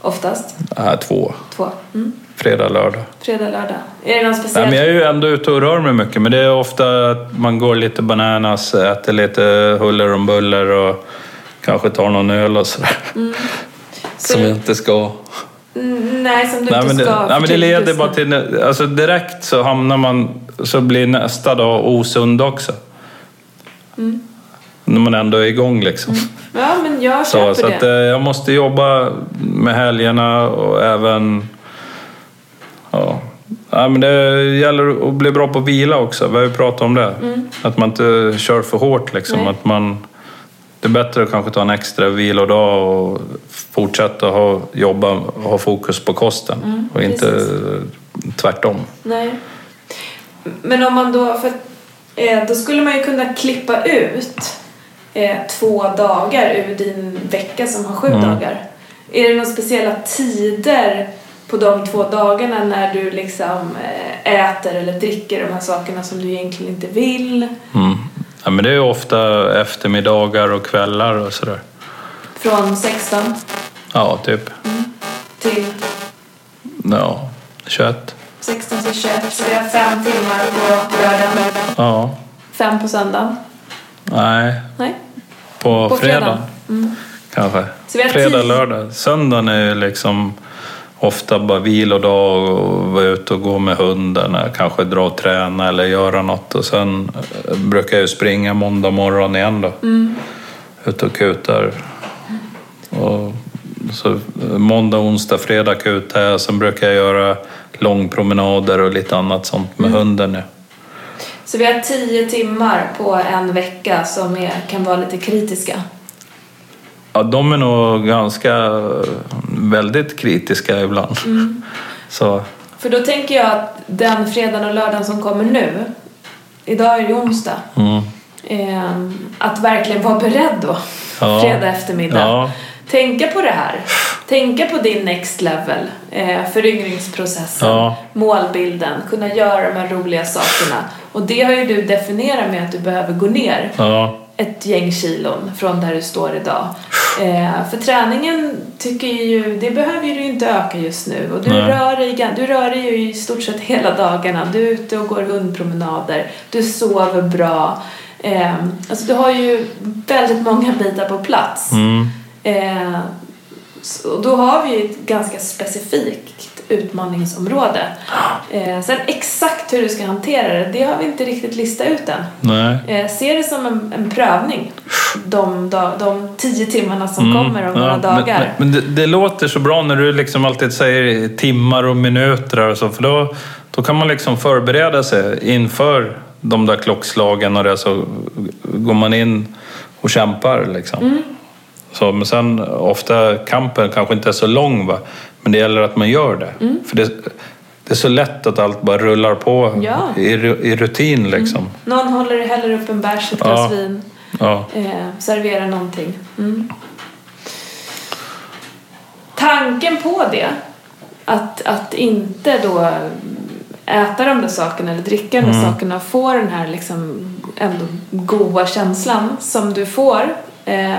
Speaker 2: Oftast?
Speaker 1: Äh, två.
Speaker 2: Två. Mm.
Speaker 1: Fredag, lördag.
Speaker 2: Fredag, lördag. Är det någon
Speaker 1: Nej,
Speaker 2: speciell?
Speaker 1: men jag är ju ändå ute och rör mig mycket men det är ofta att man går lite bananas, äter lite huller om buller och kanske tar någon öl och sådär.
Speaker 2: Så
Speaker 1: Som
Speaker 2: det-
Speaker 1: jag inte ska.
Speaker 2: Mm, nej, som du
Speaker 1: Nej,
Speaker 2: inte
Speaker 1: men det,
Speaker 2: ska.
Speaker 1: nej, men det leder bara till... Alltså direkt så hamnar man... Så blir nästa dag osund också. När man ändå är igång liksom.
Speaker 2: Ja, men jag
Speaker 1: Så,
Speaker 2: köper
Speaker 1: så
Speaker 2: det.
Speaker 1: att, eh, jag måste jobba med helgerna och även Ja. ja, men det gäller att bli bra på att vila också. Vi har ju pratat om det. Att man inte kör för hårt liksom.
Speaker 2: Nej.
Speaker 1: Att man, det är bättre att kanske ta en extra vilodag och fortsätta ha, jobba och ha fokus på kosten. och inte
Speaker 2: precis.
Speaker 1: tvärtom.
Speaker 2: Nej. Men om man då, för, eh, då skulle man ju kunna klippa ut eh, två dagar ur din vecka som har sju
Speaker 1: Mm.
Speaker 2: dagar. Är det några speciella tider på de två dagarna när du liksom eh, äter eller dricker de här sakerna som du egentligen inte vill?
Speaker 1: Mm. Ja, men det är ofta eftermiddagar och kvällar och sådär.
Speaker 2: Från 16
Speaker 1: Ja, typ.
Speaker 2: till
Speaker 1: Ja, 21.
Speaker 2: 16 till 21. Så vi har fem timmar på lördagen,
Speaker 1: Ja.
Speaker 2: fem på söndagen.
Speaker 1: Nej,
Speaker 2: Nej,
Speaker 1: på,
Speaker 2: på
Speaker 1: fredag.
Speaker 2: fredagen. Mm.
Speaker 1: Kanske. Fredag, lördag. Söndagen är ju liksom ofta bara vilodag och vara ute och gå med hunden. Kanske dra och träna eller göra något. Och sen eh, brukar jag ju springa måndag morgon igen då.
Speaker 2: Mm.
Speaker 1: Ute och kutar. Och så eh, måndag, onsdag, fredag kutar jag. Sen brukar jag göra långpromenader och lite annat sånt med
Speaker 2: Mm.
Speaker 1: hunden. Ja.
Speaker 2: Så vi har tio timmar på en vecka som är, kan vara lite kritiska.
Speaker 1: Ja, de är nog ganska väldigt kritiska ibland.
Speaker 2: Mm. (laughs)
Speaker 1: Så
Speaker 2: För då tänker jag att den fredagen och lördagen som kommer nu, idag är det onsdag,
Speaker 1: mm.
Speaker 2: eh, att verkligen vara beredd då,
Speaker 1: Ja.
Speaker 2: fredag eftermiddag.
Speaker 1: Ja.
Speaker 2: Tänka på det här. Tänka på din next level, eh, föryngringsprocessen,
Speaker 1: Ja.
Speaker 2: målbilden, kunna göra de här roliga sakerna. Och det har ju du definierat med att du behöver gå ner
Speaker 1: Ja,
Speaker 2: ett gäng kilon från där du står idag. Eh, för träningen tycker ju, det behöver ju du inte öka just nu. Och du
Speaker 1: Nej.
Speaker 2: rör, dig, du rör dig ju i stort sett hela dagarna. Du är ute och går hundpromenader. Du sover bra. Eh, alltså du har ju väldigt många bitar på plats.
Speaker 1: mm.
Speaker 2: Eh, så då har vi ju ett ganska specifikt utmaningsområde. (gasps) Eh, sen exakt hur du ska hantera det, det har vi inte riktigt listat ut än.
Speaker 1: nej.
Speaker 2: Eh, se det som en, en prövning. De, de tio timmarna som
Speaker 1: Mm.
Speaker 2: kommer om
Speaker 1: Ja,
Speaker 2: några dagar.
Speaker 1: Men, men det, det låter så bra när du liksom alltid säger timmar och minuter och så, för då, då kan man liksom förbereda sig inför de där klockslagen och det så går man in och kämpar liksom.
Speaker 2: Mm.
Speaker 1: Så, men sen ofta kampen kanske inte är så lång va, men det gäller att man gör det.
Speaker 2: Mm.
Speaker 1: För det, det är så lätt att allt bara rullar på
Speaker 2: Ja.
Speaker 1: i, i rutin liksom.
Speaker 2: Någon håller, häller upp en bärs, ett
Speaker 1: Ja.
Speaker 2: glas vin,
Speaker 1: Ja.
Speaker 2: eh, serverar någonting. Mm. Tanken på det, att, att inte då äta de där sakerna eller dricka de där
Speaker 1: Mm.
Speaker 2: sakerna och få den här liksom ändå goda känslan som du får. Eh,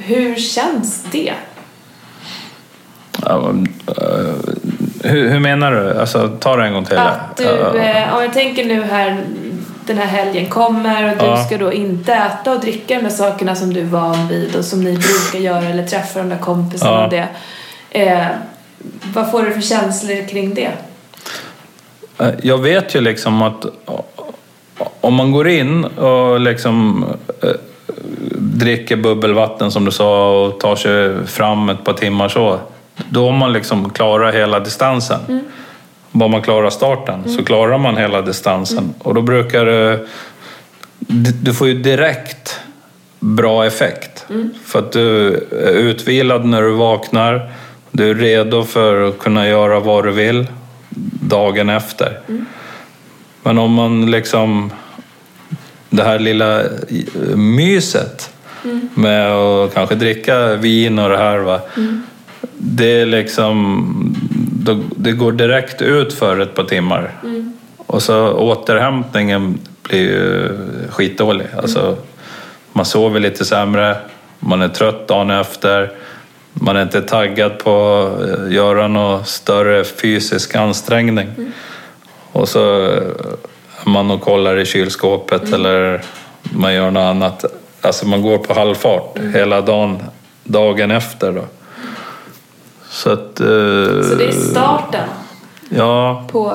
Speaker 2: hur känns det?
Speaker 1: Eh, hur, hur menar du? Alltså, ta det en gång till.
Speaker 2: Att du,
Speaker 1: Ja.
Speaker 2: eh, om jag tänker nu här, den här helgen kommer och du
Speaker 1: Ja.
Speaker 2: ska då inte äta och dricka de där sakerna som du är van vid och som ni brukar göra eller träffa de där kompisarna
Speaker 1: Ja.
Speaker 2: och det. Eh, vad får du för känslor kring det?
Speaker 1: Eh, Jag vet ju liksom att om man går in och liksom eh, dricker bubbelvatten som du sa och tar sig fram ett par timmar så, då har man liksom klarat hela distansen. Bara man klarar starten så klarar man hela distansen. Och då brukar. Du du får ju direkt bra effekt. För att du är utvilad när du vaknar. Du är redo för att kunna göra vad du vill dagen efter. Men om man liksom... Det här lilla myset med att kanske dricka vin och det här. Va? Det är liksom... Det går direkt ut för ett par timmar. Och så återhämtningen blir ju skitdålig. Alltså, man sover lite sämre, man är trött dagen efter. Man är inte taggad på att göra någon större fysisk ansträngning. Och så är man och kollar i kylskåpet eller man gör något annat. Alltså man går på halvfart hela dagen, dagen efter. Då. Så att... eh,
Speaker 2: Så det är starten
Speaker 1: Ja,
Speaker 2: på,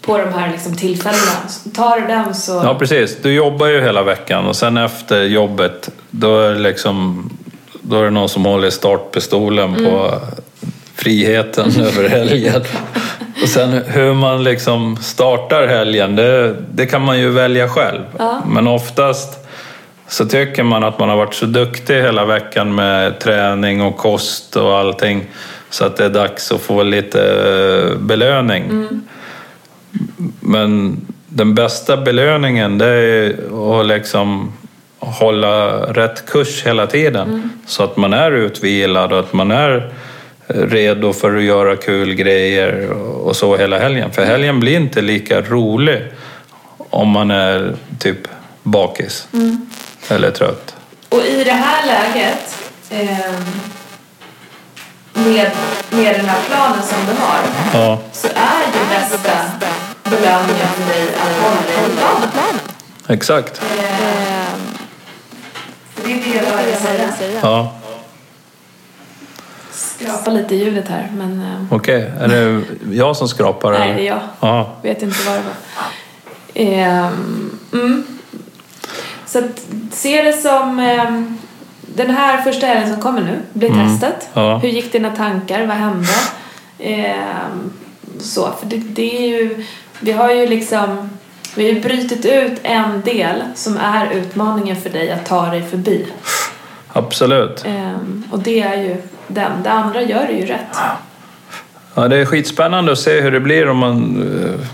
Speaker 2: på de här liksom tillfällena. Tar du den så...
Speaker 1: Ja, precis. Du jobbar ju hela veckan och sen efter jobbet då är det, liksom, då är det någon som håller startpistolen på friheten (laughs) över helgen. Och sen hur man liksom startar helgen, det, det kan man ju välja själv.
Speaker 2: Ja.
Speaker 1: Men oftast så tycker man att man har varit så duktig hela veckan med träning och kost och allting så att det är dags att få lite eh, belöning.
Speaker 2: Mm.
Speaker 1: Men den bästa belöningen det är att liksom hålla rätt kurs hela tiden
Speaker 2: Mm.
Speaker 1: så att man är utvilad och att man är redo för att göra kul grejer och så hela helgen. För helgen blir inte lika rolig om man är typ bakis
Speaker 2: Mm.
Speaker 1: Eller trött.
Speaker 2: Och i det här läget, ehm, med, med den här planen som du har,
Speaker 1: Ja,
Speaker 2: så är ju bästa belöningen för dig att hålla dig i planen.
Speaker 1: exakt.
Speaker 2: För det är det jag började säga.
Speaker 1: Ja,
Speaker 2: Skrapa lite i ljudet här, men ehm,
Speaker 1: okej. Är det jag som skrapar?
Speaker 2: nej, det är jag.
Speaker 1: Ja,
Speaker 2: Vet inte vad det var. Ehm, mm. Så att, se det som ehm, den här första helgen som kommer nu blir testet.
Speaker 1: ja.
Speaker 2: Hur gick dina tankar? Vad hände? Ehm, så, för det, det är ju, vi har ju liksom vi har ju brutit ut en del som är utmaningen för dig att ta dig förbi.
Speaker 1: absolut.
Speaker 2: Ehm, och det är ju den. Det andra gör det ju rätt.
Speaker 1: Ja, det är skitspännande att se hur det blir om man eh,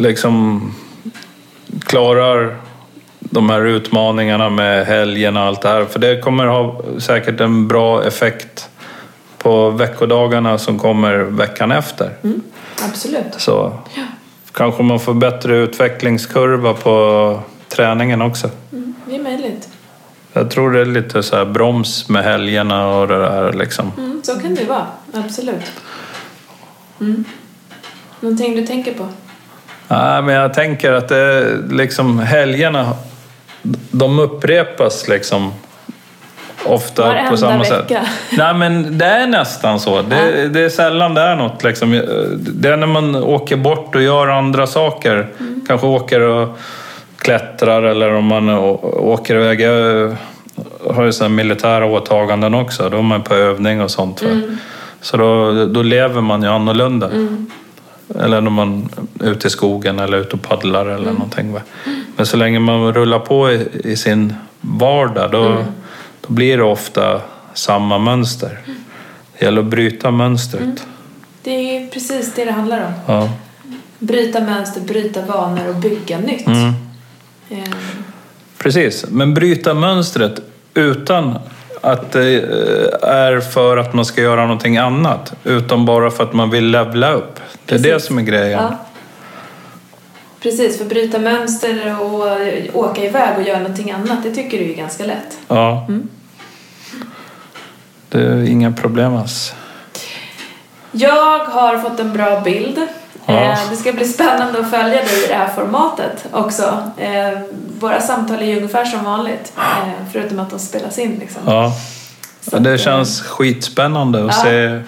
Speaker 1: liksom klarar de här utmaningarna med helgen och allt det här. För det kommer ha säkert en bra effekt på veckodagarna som kommer veckan efter.
Speaker 2: Mm, absolut.
Speaker 1: Så kanske man får bättre utvecklingskurva på träningen också.
Speaker 2: Mm, det är möjligt.
Speaker 1: Jag tror det är lite så broms med helgerna och det där liksom.
Speaker 2: Mm, så kan det vara, absolut. Mm. Någonting du tänker på?
Speaker 1: Nej, men jag tänker att det är liksom helgerna, de upprepas liksom ofta
Speaker 2: Varenda
Speaker 1: på samma
Speaker 2: vecka.
Speaker 1: sätt. Nej, men det är nästan så. Det, det är sällan det är något liksom. Det är när man åker bort och gör andra saker.
Speaker 2: Mm.
Speaker 1: Kanske åker och klättrar eller om man åker iväg. Jag har ju sådana militära åtaganden också. Då är man på övning och sånt.
Speaker 2: Mm.
Speaker 1: Så då, då lever man ju annorlunda. Eller när man är ute i skogen eller ute och paddlar eller
Speaker 2: Mm.
Speaker 1: någonting. Va? Men så länge man rullar på i, i sin vardag då,
Speaker 2: Mm.
Speaker 1: då blir det ofta samma mönster. Det gäller att bryta mönstret.
Speaker 2: Mm. Det är precis det det handlar om.
Speaker 1: Ja.
Speaker 2: Bryta mönster, bryta vanor och bygga nytt.
Speaker 1: Mm.
Speaker 2: Ehm,
Speaker 1: Precis, men bryta mönstret utan att det eh, är för att man ska göra någonting annat. Utan bara för att man vill levla upp. Det är det
Speaker 2: Precis.
Speaker 1: som är grejen.
Speaker 2: ja. Precis, för bryta mönster och åka iväg och göra någonting annat, det tycker du är ganska lätt.
Speaker 1: Ja.
Speaker 2: Mm.
Speaker 1: Det är inga problem alls.
Speaker 2: Jag har fått en bra bild.
Speaker 1: Ja.
Speaker 2: Eh, Det ska bli spännande att följa dig i det här formatet också. Eh, Våra samtal är ju ungefär som vanligt, eh, förutom att de spelas in. Liksom.
Speaker 1: Ja.
Speaker 2: Så
Speaker 1: det känns skitspännande att
Speaker 2: Ja.
Speaker 1: se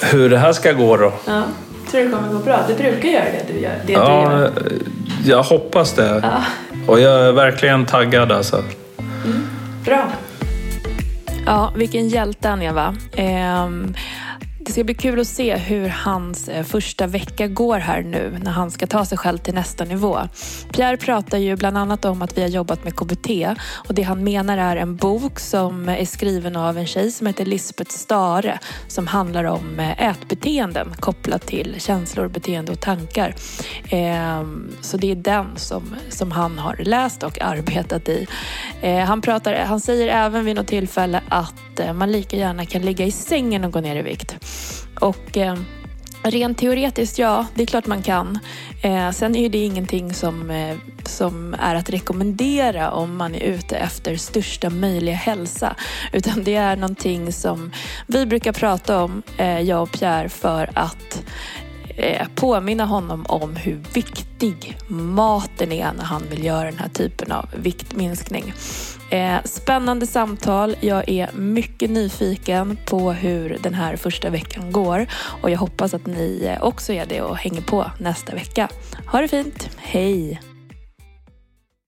Speaker 1: hur det här ska gå då.
Speaker 2: Ja, tror det kommer gå bra. Det brukar göra det du gör. Det du
Speaker 1: Ja,
Speaker 2: gör.
Speaker 1: jag hoppas det.
Speaker 2: Ja,
Speaker 1: Och jag är verkligen taggad alltså.
Speaker 2: bra.
Speaker 3: Ja, vilken hjälte han är va? Ehm, det ska bli kul att se hur hans eh, första vecka går här nu när han ska ta sig själv till nästa nivå. Pierre pratar ju bland annat om att vi har jobbat med KBT och det han menar är en bok som är skriven av en tjej som heter Lisbeth Stare som handlar om eh, ätbeteenden kopplat till känslor, beteende och tankar. Ehm, så det är den som, som han har läst och arbetat i. Eh, han, pratar, han säger även vid något tillfälle att man lika gärna kan ligga i sängen och gå ner i vikt. Och eh, rent teoretiskt, ja, det är klart man kan. Eh, sen är ju det ingenting som, eh, som är att rekommendera om man är ute efter största möjliga hälsa. Utan det är någonting som vi brukar prata om, eh, jag och Pierre, för att eh, påminna honom om hur viktig maten är när han vill göra den här typen av viktminskning. Eh, spännande samtal. Jag är mycket nyfiken på hur den här första veckan går och jag hoppas att ni eh, också är det och hänger på nästa vecka. Ha det fint. Hej!